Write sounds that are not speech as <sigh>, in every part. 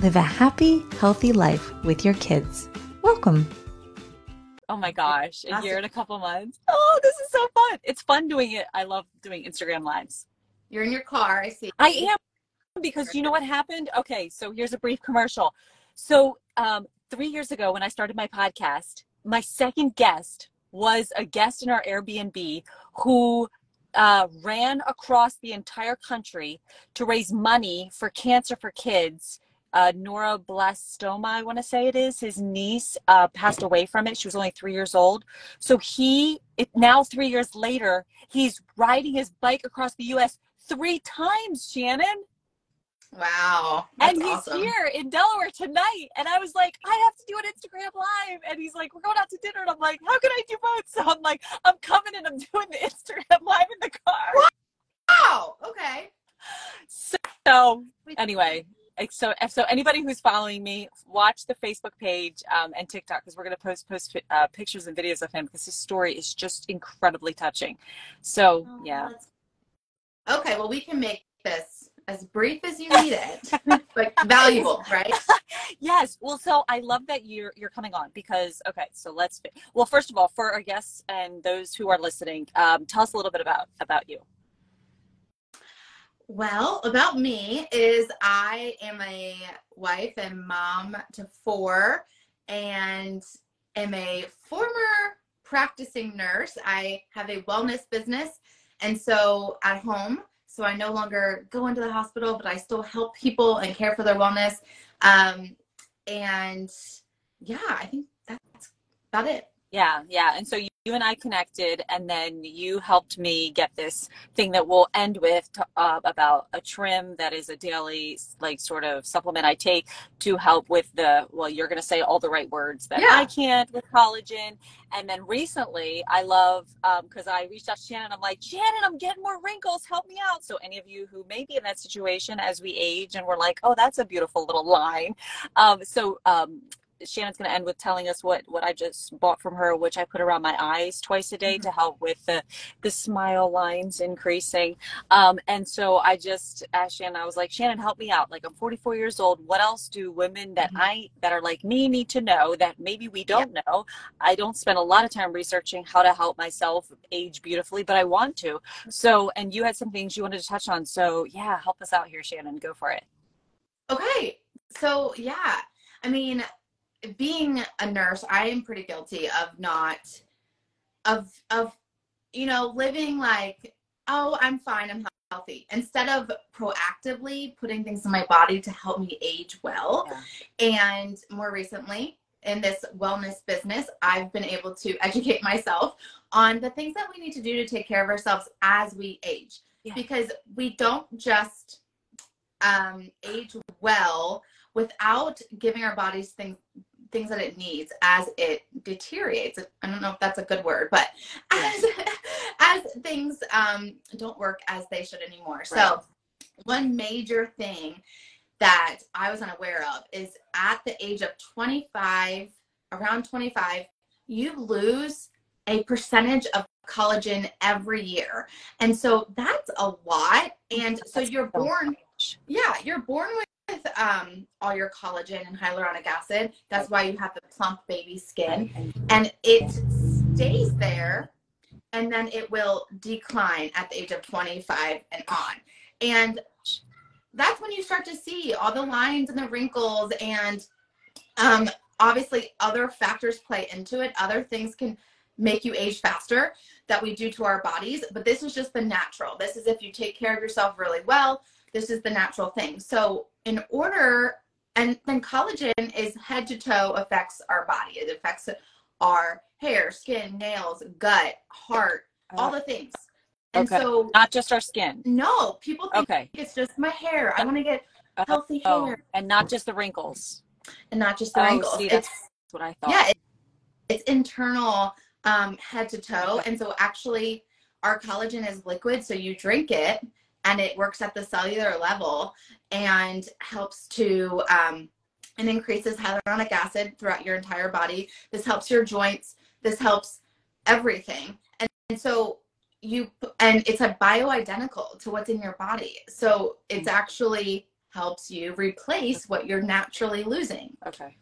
live a happy, healthy life with your kids. Welcome. Oh my gosh, a year and a couple months. Oh, this is so fun. It's fun doing it. I love doing Instagram lives. You're in your car, I see. I am because you know what happened? Okay, so here's a brief commercial. So, um, three years ago when I started my podcast, my second guest was a guest in our Airbnb who uh, ran across the entire country to raise money for cancer for kids uh, neuroblastoma, I want to say it is. His niece uh, passed away from it. She was only three years old. So he, it, now three years later, he's riding his bike across the U.S. three times, Shannon. Wow. and he's awesome. here in Delaware tonight. And I was like, I have to do an Instagram live. And he's like, we're going out to dinner. And I'm like, how can I do both? So I'm like, I'm coming and I'm doing the Instagram <laughs> live in the car. Wow. Okay. So, so anyway, so so anybody who's following me watch the facebook page um, and tiktok because we're going to post post uh, pictures and videos of him because his story is just incredibly touching. So oh, yeah. okay well we can make this as brief as you need it <laughs> but valuable right? <laughs> Yes. Well so i love that you're you're coming on because okay so let's well first of all for our guests and those who are listening um, tell us a little bit about about you well, about me is I am a wife and mom to four and am a former practicing nurse. I have a wellness business and so at home, so I no longer go into the hospital, but I still help people and care for their wellness. Um, and yeah, I think that's about it. Yeah, yeah. And so you, you and I connected, and then you helped me get this thing that we'll end with uh, about a trim that is a daily, like, sort of supplement I take to help with the, well, you're going to say all the right words that yeah. I can't with collagen. And then recently, I love, because um, I reached out to Shannon, I'm like, Shannon, I'm getting more wrinkles. Help me out. So, any of you who may be in that situation as we age and we're like, oh, that's a beautiful little line. Um, so, um, Shannon's going to end with telling us what what I just bought from her, which I put around my eyes twice a day mm-hmm. to help with the the smile lines increasing. Um, and so I just asked Shannon, I was like, Shannon, help me out. Like I'm 44 years old. What else do women that mm-hmm. I that are like me need to know that maybe we don't yeah. know? I don't spend a lot of time researching how to help myself age beautifully, but I want to. So, and you had some things you wanted to touch on. So yeah, help us out here, Shannon. Go for it. Okay. So yeah, I mean, being a nurse, I am pretty guilty of not of of you know living like oh I'm fine I'm healthy instead of proactively putting things in my body to help me age well. Yeah. And more recently in this wellness business, I've been able to educate myself on the things that we need to do to take care of ourselves as we age yeah. because we don't just um, age well without giving our bodies things things that it needs as it deteriorates. I don't know if that's a good word, but as <laughs> as things um, don't work as they should anymore. Right. So one major thing that I was unaware of is at the age of 25, around 25, you lose a percentage of collagen every year. And so that's a lot. And so you're born, yeah, you're born with with um, all your collagen and hyaluronic acid. That's why you have the plump baby skin. And it stays there and then it will decline at the age of 25 and on. And that's when you start to see all the lines and the wrinkles and um, obviously other factors play into it. Other things can make you age faster that we do to our bodies, but this is just the natural. This is if you take care of yourself really well, this is the natural thing. So in order and then collagen is head to toe affects our body. It affects our hair skin nails gut heart all the things. And okay. so not just our skin. No people think okay. it's just my hair. I want to get healthy oh, hair. and not just the wrinkles. And not just the Oh, wrinkles. see, it's that's what I thought. yeah, it, it's internal um, head to toe, and so actually our collagen is liquid, so you drink it and it works at the cellular level and helps to um, and increases hyaluronic acid throughout your entire body. This helps your joints. This helps everything, and, and so you and it's a bioidentical to what's in your body. So it's actually helps you replace what you're naturally losing. Okay.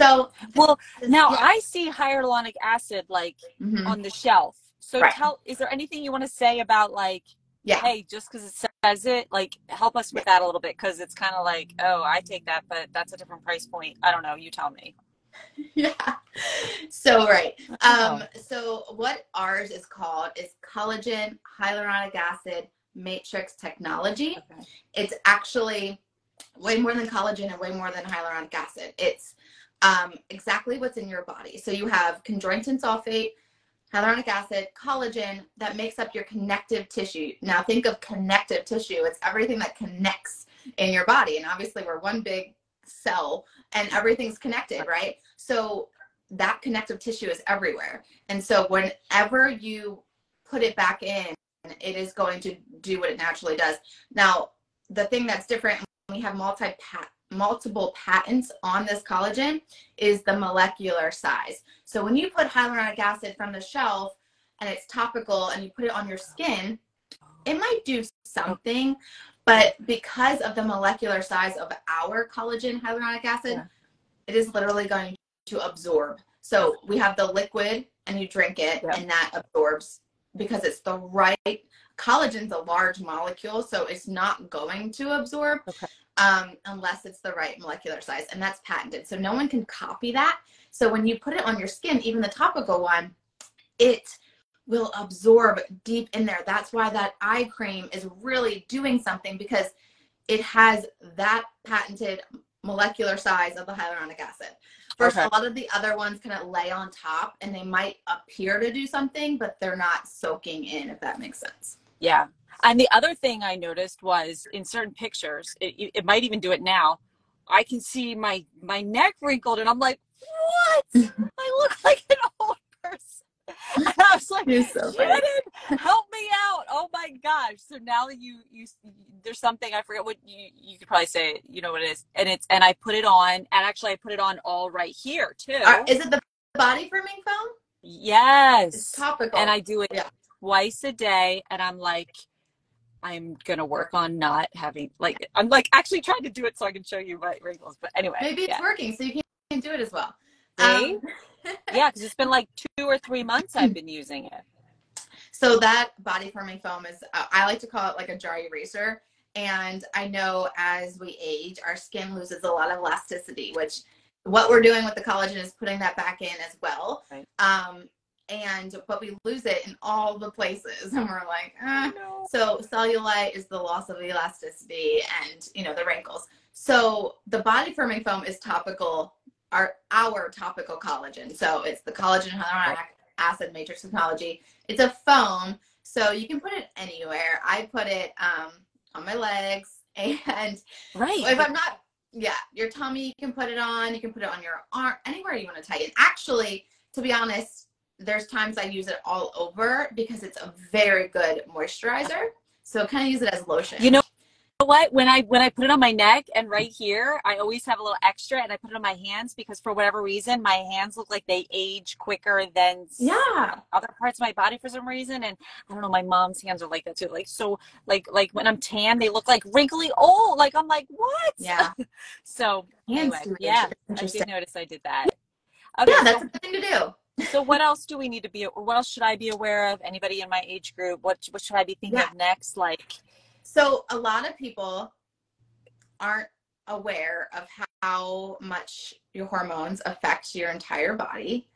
So Well, now yeah. I see hyaluronic acid like Mhm. on the shelf. So Right. tell, is there anything you want to say about like, yeah. hey, just because it says it, like help us with that a little bit because it's kind of like, oh, I take that, but that's a different price point. I don't know. You tell me. <laughs> yeah so right um so what ours is called is collagen hyaluronic acid matrix technology Okay. it's actually way more than collagen and way more than hyaluronic acid it's um exactly what's in your body so you have chondroitin sulfate hyaluronic acid collagen that makes up your connective tissue now think of connective tissue it's everything that connects in your body and obviously we're one big cell and everything's connected right so that connective tissue is everywhere. And so whenever you put it back in, it is going to do what it naturally does. Now, the thing that's different, we have multi multiple patents on this collagen is the molecular size. So when you put hyaluronic acid from the shelf and it's topical and you put it on your skin, it might do something, but because of the molecular size of our collagen hyaluronic acid, Yeah. it is literally going to absorb. So we have the liquid and you drink it and that absorbs because it's the right collagen's a large molecule, so it's not going to absorb Okay. um, unless it's the right molecular size, and that's patented. So no one can copy that. So when you put it on your skin, even the topical one, it will absorb deep in there. That's why that eye cream is really doing something because it has that patented molecular size of the hyaluronic acid. Versus Okay. a lot of the other ones kind of lay on top and they might appear to do something, but they're not soaking in, if that makes sense. Yeah. And the other thing I noticed was in certain pictures, it, it might even do it now. I can see my my neck wrinkled, and I'm like, what? <laughs> I look like an. And <laughs> I was like, You're so. Shannon, help me out! Oh my gosh! So now you you there's something I forget what you you could probably say. You know what it is, and it's and I put it on, and actually I put it on all right here too. Are- is it the body firming foam? It's yes, topical. and I do it Yeah. twice a day, and I'm like, I'm gonna work on not having like I'm like actually trying to do it so I can show you my wrinkles. But anyway, Maybe it's yeah, working, so you can, do it as well. Um, yeah, because it's been like two or three months I've been using it. So that body firming foam is, uh, I like to call it like a jar eraser. And I know as we age, our skin loses a lot of elasticity, which what we're doing with the collagen is putting that back in as well. Right. Um, and but we lose it in all the places, <laughs> and we're like, eh. No. so cellulite is the loss of elasticity and you know the wrinkles. So the body firming foam is topical, our our topical collagen. So it's the collagen hyaluronic acid matrix technology. It's a foam, so you can put it anywhere. I put it um, on my legs, <laughs> and Right. if I'm not, yeah, your tummy, you can put it on. You can put it on your arm, anywhere you want to tighten. Actually, to be honest, there's times I use it all over because it's a very good moisturizer. So kind of use it as lotion. You know what? When I when I put it on my neck and right here, I always have a little extra, and I put it on my hands because for whatever reason, my hands look like they age quicker than Yeah. other parts of my body for some reason. And I don't know, my mom's hands are like that too. Like so, like like when I'm tan, they look like wrinkly old. Like I'm like what? Yeah. <laughs> So Hands anyway, yeah, I did notice I did that. Okay, Yeah, so that's a good thing to do. so what <laughs> else do we need to be or what else should i be aware of anybody in my age group what what should i be thinking Yeah. of next like So a lot of people aren't aware of how much your hormones affect your entire body.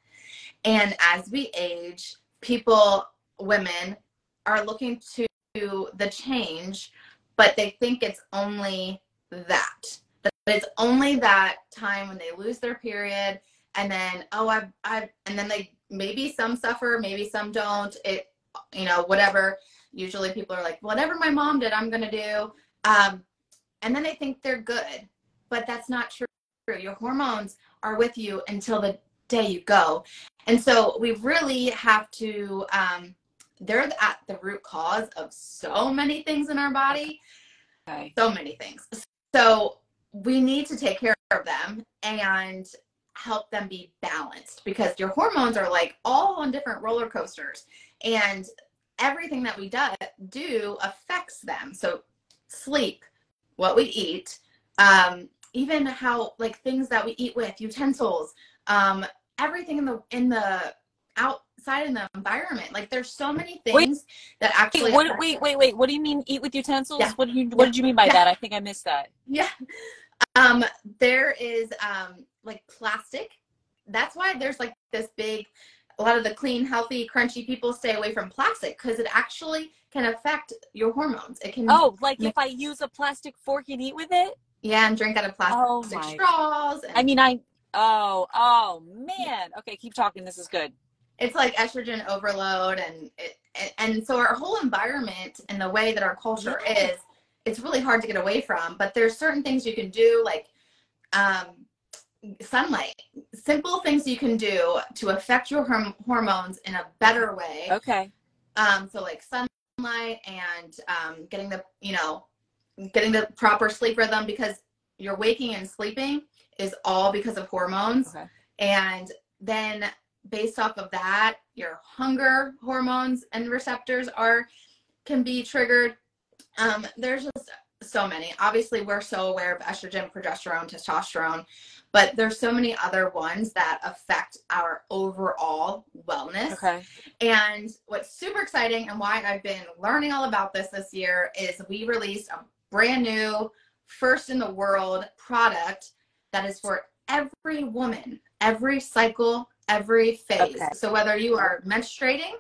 And as we age, people, women, are looking to the change, but they think it's only that. It's only that time when they lose their period and then, oh, I've, I've, and then they, maybe some suffer, maybe some don't. It, you know, whatever. Usually people are like, whatever my mom did, I'm going to do. Um, and then they think they're good, but that's not true. Your hormones are with you until the day you go. And so we really have to, um, they're at the root cause of so many things in our body. Okay. So many things. So we need to take care of them and help them be balanced because your hormones are like all on different roller coasters and everything that we do, do affects them. So sleep, what we eat, um, even how like things that we eat with, utensils, um, everything in the in the outside in the environment. Like there's so many things Wait, that actually. What, wait, wait, wait. What do you mean eat with utensils? Yeah. What do you What did you mean by Yeah. that? I think I missed that. Yeah. Um, there is um like plastic. That's why there's like this big a lot of the clean, healthy, crunchy people stay away from plastic because it actually can affect your hormones. It can Oh, like if I use a plastic fork and eat with it? yeah, and drink out of plastic Oh my. straws. And I mean, I. Oh, oh man. Okay, keep talking. This is good. it's like estrogen overload and it, and- so our whole environment and the way that our culture is it's really hard to get away from but there's certain things you can do like um, sunlight simple things you can do to affect your horm- hormones in a better way Okay. um, so like sunlight and um, getting the you know getting the proper sleep rhythm because your waking and sleeping is all because of hormones Okay. and then based off of that your hunger hormones and receptors are can be triggered um, there's just so many obviously we're so aware of estrogen progesterone testosterone but there's so many other ones that affect our overall wellness Okay. and what's super exciting and why I've been learning all about this this year is we released a brand new, first in the world product that is for every woman, every cycle, every phase. Okay. So whether you are menstruating,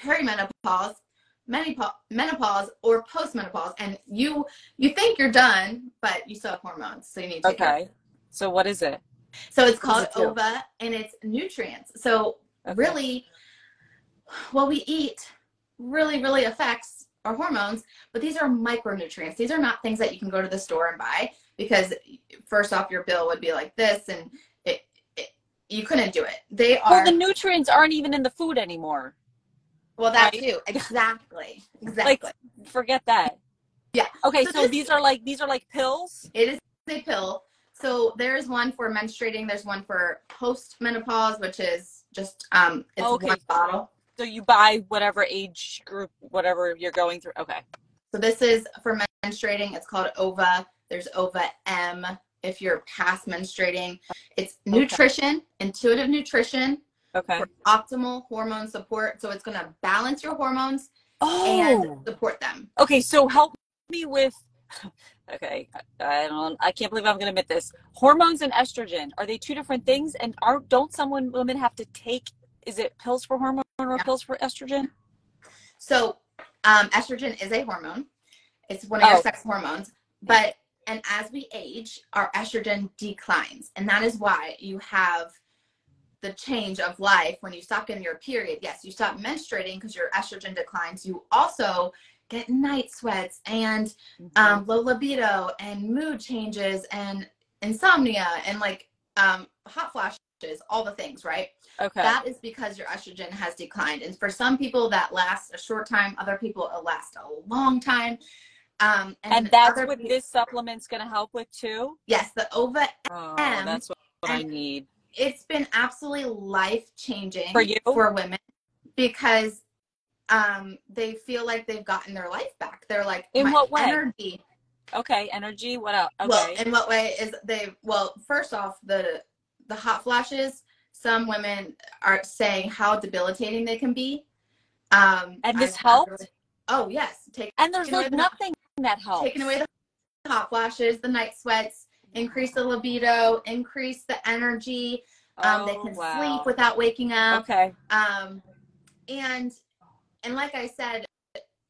perimenopause, menopause, menopause, or postmenopause, and you you think you're done, but you still have hormones, so you need to Okay. So what is it? so it's called it? OVA and it's nutrients. So Okay. really what we eat really, really affects our hormones, but these are micronutrients. These are not things that you can go to the store and buy because first off your bill would be like this and it, it you couldn't do it. They are Well, the nutrients aren't even in the food anymore. Well that right? too. Exactly. Exactly. Forget that. Yeah. Okay, So so, this- these are like these are like pills. It is a pill. So there's one for menstruating, there's one for post menopause, which is just um it's Okay. one bottle. So you buy whatever age group, whatever you're going through. Okay. So this is for menstruating. It's called OVA. There's OVA M if you're past menstruating. It's nutrition, intuitive nutrition Okay. optimal hormone support. So it's going to balance your hormones Oh. and support them. Okay, so help me with. <laughs> Okay, I don't. I can't believe I'm going to admit this. Hormones and estrogen are they two different things? And are don't some wom- women have to take? Is it pills for hormone or Yeah. pills for estrogen? So um, estrogen is a hormone. It's one of your Oh. sex hormones. But and as we age, our estrogen declines, and that is why you have the change of life when you stop getting your period. Yes, you stop menstruating because your estrogen declines. You also get night sweats and um, low libido and mood changes and insomnia and like um, hot flashes, all the things, right? okay. That is because your estrogen has declined. And for some people, that lasts a short time. Other people, it lasts a long time. Um, and, and that's what pe- this supplement's going to help with too. Yes, the OVA. Oh, M that's what, what I need. It's been absolutely life changing For you? for women because um, they feel like they've gotten their life back. They're like, In what way? Energy. Okay, energy. What else? Okay. Well, in what way is they? Well, first off, the the hot flashes. Some women are saying how debilitating they can be. Um, And this helped? really- oh yes, take and there's like the- nothing that helps. taking away the hot flashes, the night sweats, increase the libido, increase the energy. Um, they Oh, can wow. sleep without waking up. Okay. Um, and and like I said,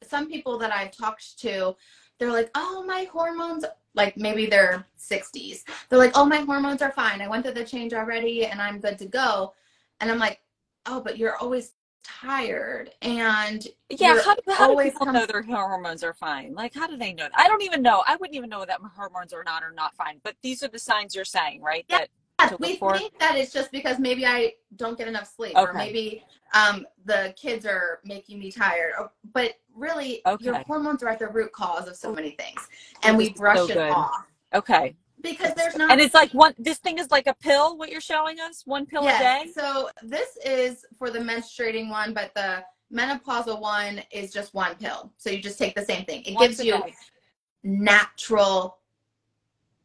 some people that I've talked to, they're like, "Oh, my hormones." Like maybe they're 60s. They're like, "Oh, my hormones are fine. I went through the change already, and I'm good to go." And I'm like, "Oh, but you're always tired and Yeah, how, do- how do people know their hormones are fine? Like, how do they know? I don't even know. I wouldn't even know that my hormones are not or not fine. But these are the signs you're saying, right? Yeah. That Yeah, we for? think that it's just because maybe I don't get enough sleep, or maybe um, the kids are making me tired. But really, your hormones are at the root cause of so many things, and we brush so it off okay. Because there's not. And it's like one. This thing is like a pill. What you're showing us, one pill a day. So this is for the menstruating one, but the menopausal one is just one pill. So you just take the same thing. It Once gives you day. natural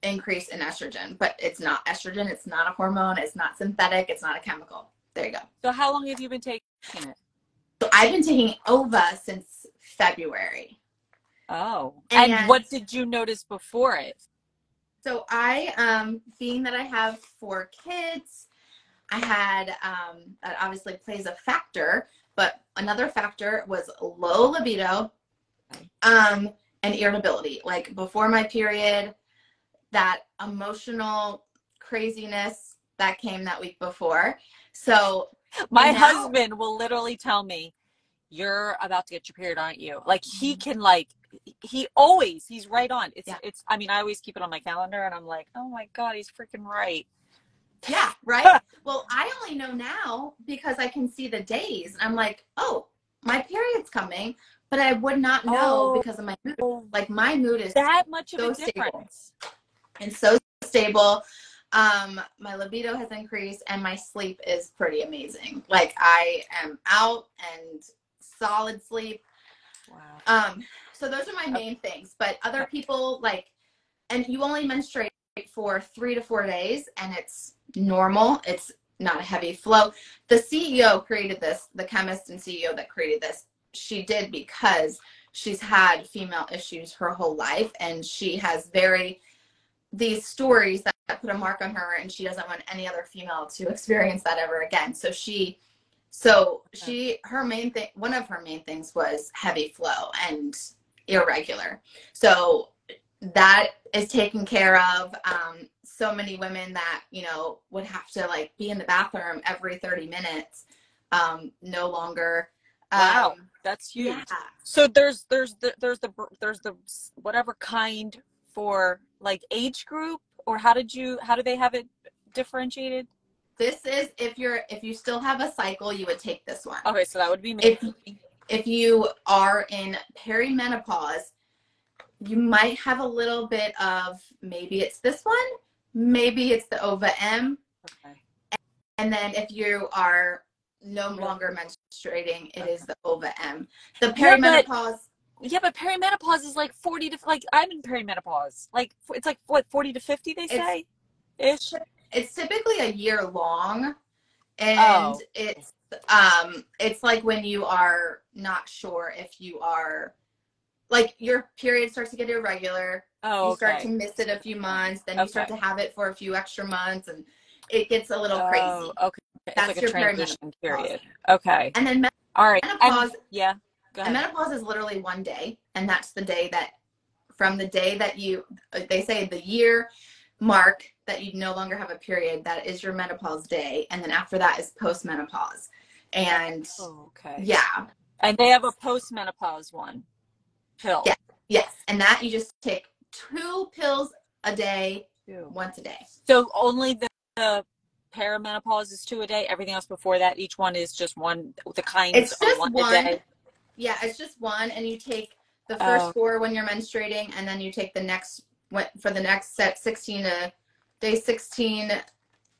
increase in estrogen, but it's not estrogen. It's not a hormone. It's not synthetic. It's not a chemical. There you go. So how long have you been taking it? So I've been taking OVA since February. Oh. And, And- what did you notice before it? So I, um, being that I have four kids, I had um, that obviously plays a factor, but another factor was low libido, um, and irritability. Like before my period, that emotional craziness that came that week before. So My now- husband will literally tell me, "You're about to get your period, aren't you?" Like he Mhm. can like he always he's right on. It's Yeah. it's. I mean, I always keep it on my calendar, and I'm like, "Oh my god, he's freaking right." Yeah, <laughs> right. well, I only know now because I can see the days. I'm like, oh, my period's coming, but I would not know Oh. because of my mood. Like my mood is That much of So a stable. difference. and so stable. Um, my libido has increased and my sleep is pretty amazing. Like I am out and solid sleep. Wow. Um, so those are my main things. But other people like, and you only menstruate for three to four days, and it's normal. It's not a heavy flow. The CEO created this. The chemist and CEO that created this, she did because she's had female issues her whole life, and she has very these stories that put a mark on her, and she doesn't want any other female to experience that ever again. So she so she her main thing one of her main things was heavy flow and irregular so that is taken care of um, so many women that you know would have to like be in the bathroom every 30 minutes um, no longer Wow. um, That's huge. yeah So there's there's the there's the there's the whatever kind for like age group or how did you how do they have it differentiated? this is if you're if you still have a cycle you would take this one Okay, so that would be me. if if you are in perimenopause, you might have a little bit of maybe it's this one, maybe it's the OVA M, okay. and then if you are no longer menstruating, it is the OVA M. The Yeah, but- perimenopause, Yeah, but perimenopause is like 40 to like I'm in perimenopause. Like it's like what 40 to 50 they It's- say? Ish. it's typically a year long, oh. and Oh. it's um it's like when you are not sure if you are like your period starts to get irregular Oh, you start okay. to miss it a few months, then you start to have it for a few extra months, and it gets a little crazy. Oh, okay. It's That's like a your transition period. Okay. And then All right. And- menopause, yeah. Go and menopause is literally one day, and that's the day that, from the day that you, they say the year mark that you no longer have a period, that is your menopause day, and then after that is postmenopause, and Oh, okay. yeah, And they have a postmenopause one pill. Yeah. yes, and that you just take two pills a day, Two. once a day. So only the, the perimenopause is two a day. Everything else before that, each one is just one. The kinds It's just one, one. a day. Yeah, it's just one, and you take the oh, first Oh. four when you're menstruating, and then you take the next what for the next set, sixteen to day sixteen.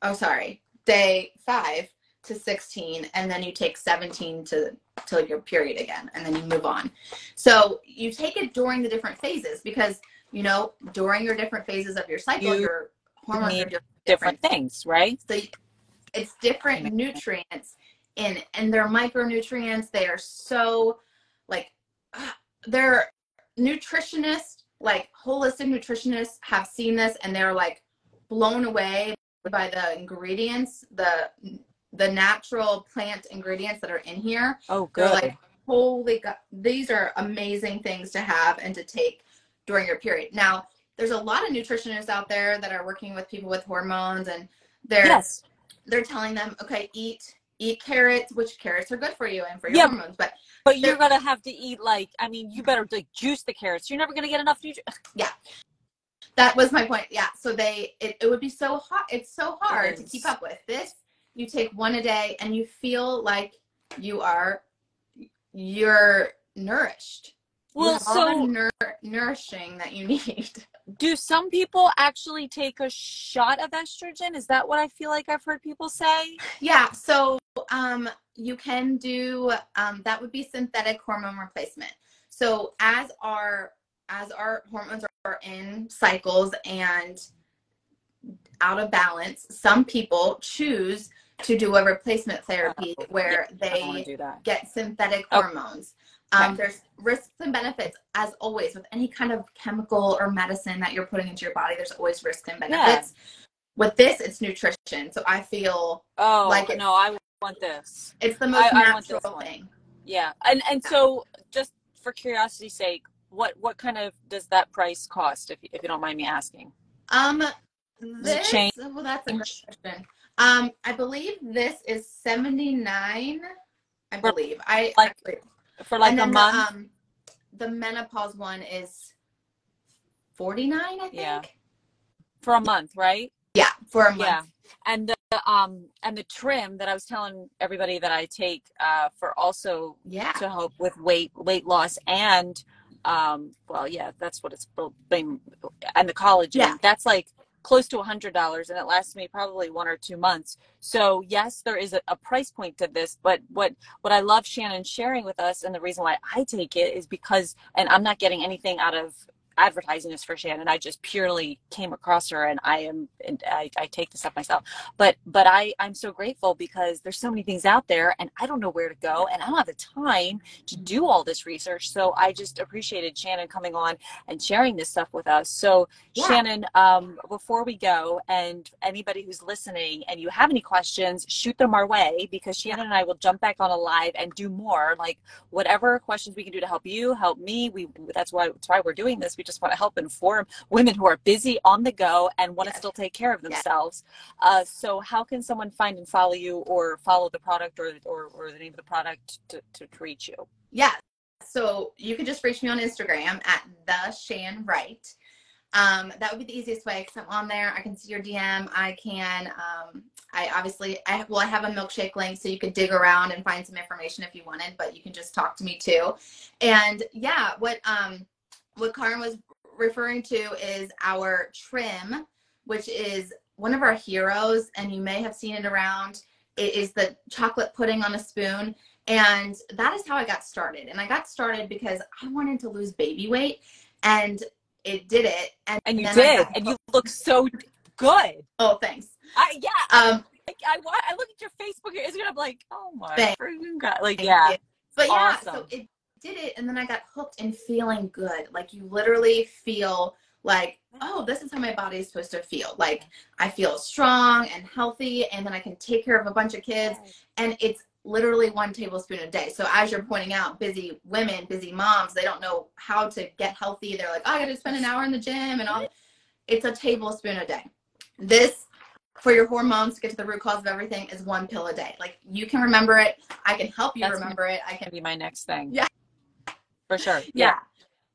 Oh, sorry, day five to sixteen, and then you take seventeen to till your period again, and then you move on. So you take it during the different phases because you know during your different phases of your cycle, You your hormones are different. Different things, right? So it's different nutrients in and they're micronutrients. They are so like <sighs> they're nutritionists, like holistic nutritionists have seen this and they're like blown away by the ingredients, the the natural plant ingredients that are in here. Oh, They're good. like, holy God, these are amazing things to have and to take during your period. Now, there's a lot of nutritionists out there that are working with people with hormones and they're yes. they're telling them, okay, eat eat carrots, which carrots are good for you and for your Yeah. hormones. But But you're gonna have to eat like I mean, you better like juice the carrots. You're never gonna get enough nutrients. that was my point. Yeah. So they it, it would be so hard. It's so hard to keep up with. This you take one a day and you feel like you are you're nourished. Well, so nour- nourishing that you <laughs> need. do some people actually take a shot of estrogen? Is that what I feel like I've heard people say? Yeah, so um, you can do um, that would be synthetic hormone replacement. So as our as our hormones are in cycles and out of balance, some people choose to do a replacement therapy Oh, where I they to do that. get synthetic Okay. hormones. Um, there's risks and benefits, as always, with any kind of chemical or medicine that you're putting into your body. There's always risks and benefits. With this, it's nutrition. So I feel Oh Like no, I want this. it's the most I- I natural one. thing. Yeah, and and so just for curiosity's sake, what what kind of does that price cost? If if you don't mind me asking. Um, this change? well, that's a great question. Um, I believe this is seventy nine. I For- believe I like, actually- For like a month. The, um, the menopause one is forty nine. I think. Yeah. for a month, right? Yeah, for a month. Yeah. And the um and the trim that I was telling everybody that I take uh for also Yeah. to help with weight weight loss and um well yeah that's what it's been and the collagen Yeah. that's like close to a hundred dollars and it lasts me probably one or two months. So yes there is a, a price point to this but what what i love shannon sharing with us and the reason why i take it is because and i'm not getting anything out of advertising this for Shannon. I just purely came across her and I am and I, I take this stuff myself. But but I, I'm so grateful because there's so many things out there and I don't know where to go and I don't have the time to do all this research. So I just appreciated Shannon coming on and sharing this stuff with us. So Yeah. Shannon, um, before we go and anybody who's listening and you have any questions, shoot them our way because Shannon and I will jump back on a live and do more like whatever questions we can do to help you, help me. We that's why that's why we're doing this. We just want to help inform women who are busy on the go and want to still take care of Yes. themselves. Uh, so how can someone find and follow you or follow the product or or, or the name of the product to, to, to reach you? Yeah. So you can just reach me on Instagram at the Shan Wright. Um, that would be the easiest way because I'm on there. I can see your DM. I can. Um, I obviously. I well, I have a milkshake link, so you could dig around and find some information if you wanted. But you can just talk to me too. And yeah, what um, what Karin was referring to is our trim, which is one of our heroes, and you may have seen it around. It is the chocolate pudding on a spoon. And that is how I got started. And I got started because I wanted to lose baby weight and it did it. And, And you did, and you look so good. Oh, thanks. I yeah. Um, I, I, I look at your Facebook, it's gonna be like, oh my freaking god! Like yeah. But yeah, awesome. so it did it. And then I got hooked and feeling good. Like you literally feel like, oh, this is how my body is supposed to feel. Like I feel strong and healthy. And then I can take care of a bunch of kids. and it's literally one tablespoon a day. So as you're pointing out, busy women, busy moms, they don't know how to get healthy. They're like, oh, I got to spend an hour in the gym and all. It's a tablespoon a day. This for your hormones to get to the root cause of everything is one pill a day. Like you can remember it. I can help you That's remember it. I can. be my next thing. Yeah. For sure. Yeah.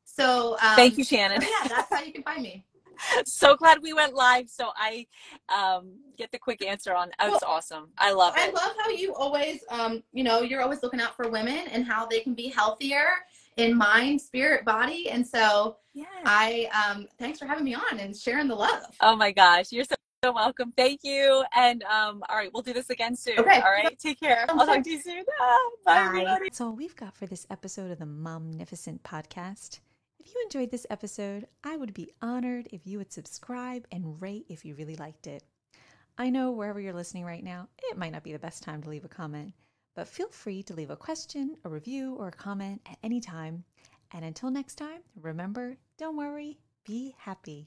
So um, Thank you, Shannon. yeah, that's how you can find me. <laughs> so glad we went live, so I um, get the quick answer on. That was awesome. I love it. I love how you always, um, you know, you're always looking out for women and how they can be healthier in mind, spirit, body. And so yeah. I, um, thanks for having me on and sharing the love. Oh my gosh, you're so, so welcome. Thank you. And um, all right, we'll do this again soon. Okay. All right. Take care. I'll talk to you soon. Ah, <laughs> bye, Bye. everybody. That's all we've got for this episode of the Momnificent podcast. If you enjoyed this episode, I would be honored if you would subscribe and rate if you really liked it. I know wherever you're listening right now, it might not be the best time to leave a comment, but feel free to leave a question, a review, or a comment at any time. And until next time, remember don't worry, be happy.